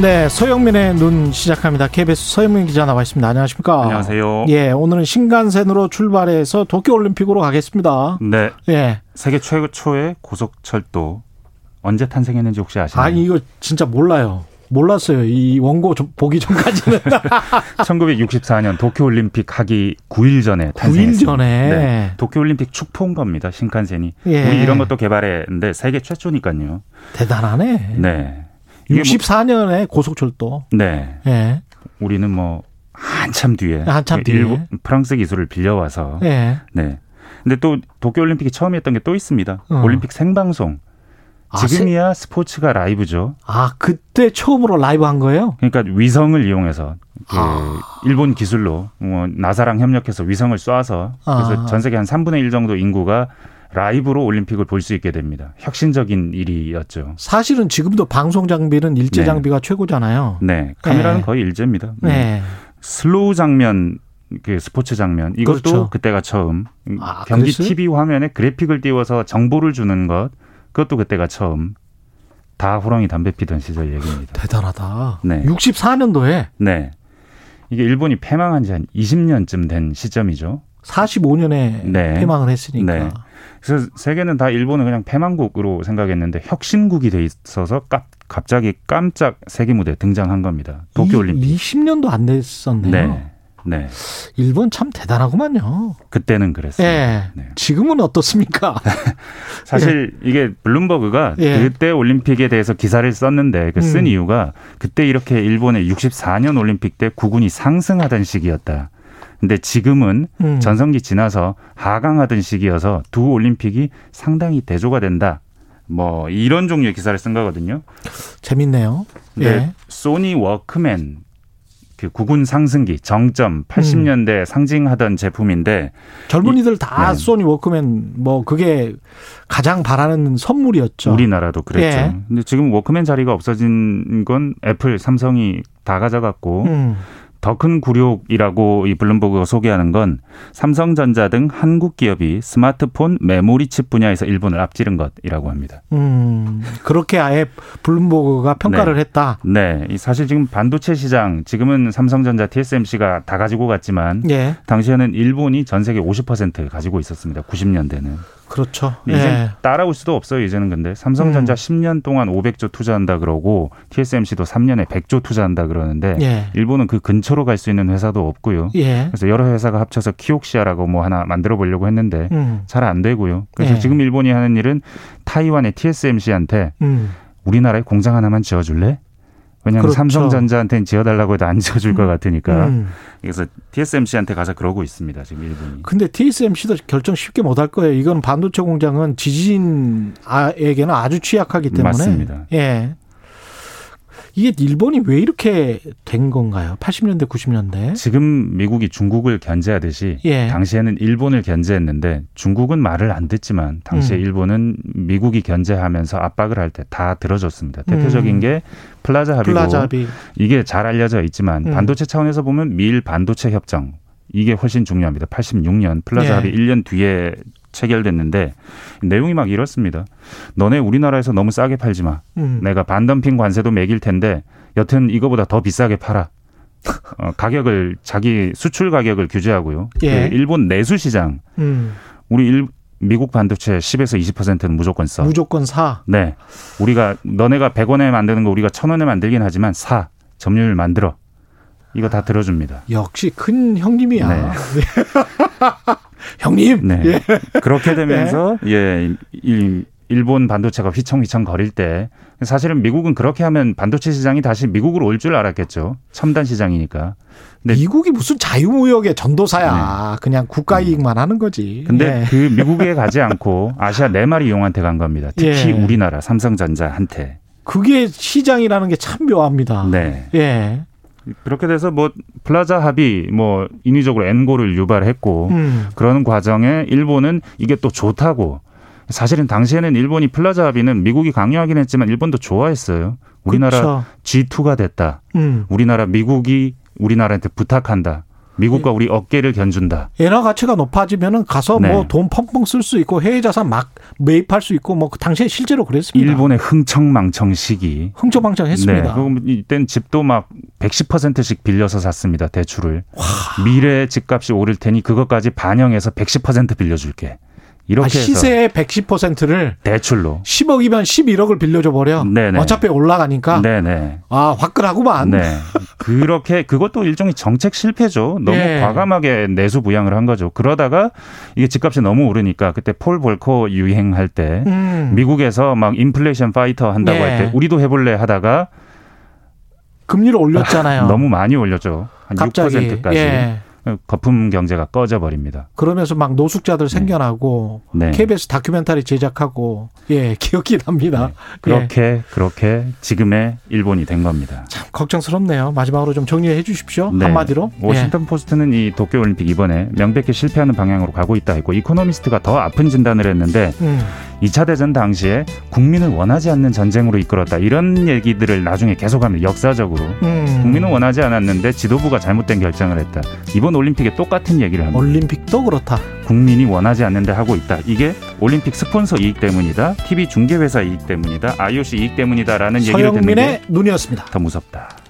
네, 서영민의 눈 시작합니다. KBS 서영민 기자 나와 있습니다. 안녕하십니까? 안녕하세요. 예, 오늘은 신간센으로 출발해서 도쿄올림픽으로 가겠습니다. 네. 예. 세계 최초의 고속철도 언제 탄생했는지 혹시 아시나요? 아니, 이거 진짜 몰라요. 몰랐어요. 이 원고 좀 보기 전까지는. 1964년 도쿄올림픽 하기 9일 전에 9일 탄생했습니다. 전에. 네. 도쿄올림픽 축포인 겁니다. 신칸센이. 예. 우리 이런 것도 개발했는데 세계 최초니까요. 대단하네. 네. 이게 뭐- 64년에 고속철도. 네. 예. 우리는 뭐 한참 뒤에 한참 뒤에. 일본 프랑스 기술을 빌려와서 예. 네. 근데 또 도쿄 올림픽이 처음이었던 게 또 있습니다. 어. 올림픽 생방송. 아, 지금이야 스포츠가 라이브죠. 아, 그때 처음으로 라이브 한 거예요? 그러니까 위성을 이용해서 그 아. 일본 기술로 뭐 나사랑 협력해서 위성을 쏴서 그래서 아. 전 세계 한 3분의 1 정도 인구가 라이브로 올림픽을 볼 수 있게 됩니다. 혁신적인 일이었죠. 사실은 지금도 방송 장비는 일제 네. 장비가 최고잖아요. 네, 카메라는 네. 거의 일제입니다. 네. 슬로우 장면, 그 스포츠 장면 이것도 그렇죠. 그때가 처음. 아, 경기 그랬어요? TV 화면에 그래픽을 띄워서 정보를 주는 것 그것도 그때가 처음. 다 호랑이 담배 피던 시절 얘기입니다. 대단하다. 네. 64년도에 네. 이게 일본이 패망한 지 한 20년쯤 된 시점이죠. 45년에 네. 패망을 했으니까. 네. 그래서 세계는 다 일본을 그냥 패망국으로 생각했는데 혁신국이 돼 있어서 깜- 갑자기 깜짝 세계 무대에 등장한 겁니다. 도쿄 올림픽. 20년도 안 됐었네요. 네. 네. 일본 참 대단하구만요. 그때는 그랬어요. 예. 네. 지금은 어떻습니까? 사실 이게 블룸버그가 예. 그때 올림픽에 대해서 기사를 썼는데 그쓴 음. 이유가 그때 이렇게 일본의 64년 올림픽 때 구군이 상승하던 시기였다. 근데 지금은 음. 전성기 지나서 하강하던 시기여서 두 올림픽이 상당히 대조가 된다. 뭐 이런 종류의 기사를 쓴 거거든요. 재밌네요. 예. 소니 워크맨 그 구군 상승기 정점 80년대 상징하던 제품인데 젊은이들 다 네. 소니 워크맨 뭐 그게 가장 바라는 선물이었죠. 우리나라도 그랬죠. 예. 근데 지금 워크맨 자리가 없어진 건 애플, 삼성이 다 가져갔고 음. 더 큰 굴욕이라고 이 블룸버그가 소개하는 건 삼성전자 등 한국 기업이 스마트폰 메모리 칩 분야에서 일본을 앞지른 것이라고 합니다. 음. 그렇게 아예 블룸버그가 평가를 네. 했다. 네, 이 사실 지금 반도체 시장 지금은 삼성전자, TSMC가 다 가지고 갔지만 예. 당시에는 일본이 전 세계 50% 가지고 있었습니다. 90년대는. 그렇죠. 이제 예. 따라올 수도 없어요. 이제는 근데 삼성전자 음. 10년 동안 500조 투자한다 그러고 TSMC도 3년에 100조 투자한다 그러는데 예. 일본은 그 근처로 갈 수 있는 회사도 없고요. 예. 그래서 여러 회사가 합쳐서 키옥시아라고 뭐 하나 만들어 보려고 했는데 음. 잘안 되고요. 그래서 예. 지금 일본이 하는 일은 타이완의 TSMC한테 음. 우리나라에 공장 하나만 지어줄래? 왜냐하면 그렇죠. 삼성전자한테는 지어달라고 해도 안 지어줄 것 같으니까. 음. 그래서 TSMC한테 가서 그러고 있습니다. 지금 일본이. 근데 TSMC도 결정 쉽게 못 할 거예요. 이건 반도체 공장은 지진에게는 아주 취약하기 때문에. 맞습니다. 예. 이게 일본이 왜 이렇게 된 건가요? 80년대, 90년대. 지금 미국이 중국을 견제하듯이 예. 당시에는 일본을 견제했는데 중국은 말을 안 듣지만 당시에 음. 일본은 미국이 견제하면서 압박을 할 때 다 들어줬습니다. 대표적인 음. 게 플라자 합의고 플라자 합의. 이게 잘 알려져 있지만 음. 반도체 차원에서 보면 미일 반도체 협정 이게 훨씬 중요합니다. 86년 플라자 예. 합의 1년 뒤에 체결됐는데 내용이 막 이렇습니다. 너네 우리나라에서 너무 싸게 팔지 마. 음. 내가 반덤핑 관세도 매길 텐데 여튼 이거보다 더 비싸게 팔아. 어, 가격을 자기 수출 가격을 규제하고요. 예. 그 일본 내수 시장 음. 우리 일, 미국 반도체 10에서 20%는 무조건 써. 무조건 사. 네. 우리가 너네가 100원에 만드는 거 우리가 1000원에 만들긴 하지만 사. 점유율 만들어. 이거 다 들어줍니다. 역시 큰 형님이야. 네. 형님. 네. 예. 그렇게 되면서 예, 일, 일본 반도체가 휘청휘청 거릴 때 사실은 미국은 그렇게 하면 반도체 시장이 다시 미국으로 올 줄 알았겠죠. 첨단 시장이니까. 근데 미국이 무슨 자유무역의 전도사야. 그냥 국가 이익만 하는 거지. 네. 근데 예. 그 미국에 가지 않고 아시아 네 마리 용한테 간 겁니다. 특히 예. 우리나라 삼성전자한테. 그게 시장이라는 게 참 묘합니다. 네. 예. 그렇게 돼서 뭐 플라자 합의 뭐 인위적으로 엔고를 유발했고 음. 그러는 과정에 일본은 이게 또 좋다고 사실은 당시에는 일본이 플라자 합의는 미국이 강요하긴 했지만 일본도 좋아했어요. 우리나라 그렇죠. G2가 됐다. 음. 우리나라 미국이 우리나라한테 부탁한다. 미국과 예. 우리 어깨를 견준다. 엔화 가치가 높아지면은 가서 네. 뭐돈 펑펑 쓸 수 있고 해외 자산 막 매입할 수 있고 뭐 당시에 실제로 그랬습니다. 일본의 흥청망청 시기. 흥청망청했습니다. 네. 그럼 이때는 집도 막 110%씩 빌려서 샀습니다. 대출을. 미래 집값이 오를 테니 그것까지 반영해서 110% 빌려줄게. 이렇게 아, 시세의 110%를 대출로. 10억이면 11억을 빌려줘 버려. 네네. 어차피 올라가니까. 네네. 아 화끈하구만. 네. 그렇게 그것도 일종의 정책 실패죠. 너무 예. 과감하게 내수 부양을 한 거죠. 그러다가 이게 집값이 너무 오르니까 그때 폴 볼커 유행할 때 음. 미국에서 막 inflation fighter 한다고 예. 할때 우리도 해볼래 하다가 금리를 올렸잖아요. 너무 많이 올렸죠. 한 갑자기 6%까지. 예. 거품 경제가 꺼져 버립니다. 그러면서 막 노숙자들 생겨나고 네. KBS 다큐멘터리 제작하고 예 기억이 납니다. 예. 그렇게 그렇게 지금의 일본이 된 겁니다. 참 걱정스럽네요. 마지막으로 좀 정리해 주십시오. 네. 한마디로. 워싱턴 포스트는 이 도쿄 올림픽 이번에 명백히 실패하는 방향으로 가고 있다 했고 이코노미스트가 더 아픈 진단을 했는데 예. 음. 2차 대전 당시에 국민을 원하지 않는 전쟁으로 이끌었다. 이런 얘기들을 나중에 계속하면 역사적으로 음. 국민은 원하지 않았는데 지도부가 잘못된 결정을 했다. 이번 올림픽에 똑같은 얘기를 합니다. 올림픽도 그렇다. 국민이 원하지 않는데 하고 있다. 이게 올림픽 스폰서 이익 때문이다. TV 중계회사 이익 때문이다. IOC 이익 때문이다라는 얘기를 듣는 서영민의 게 눈이었습니다. 더 무섭다.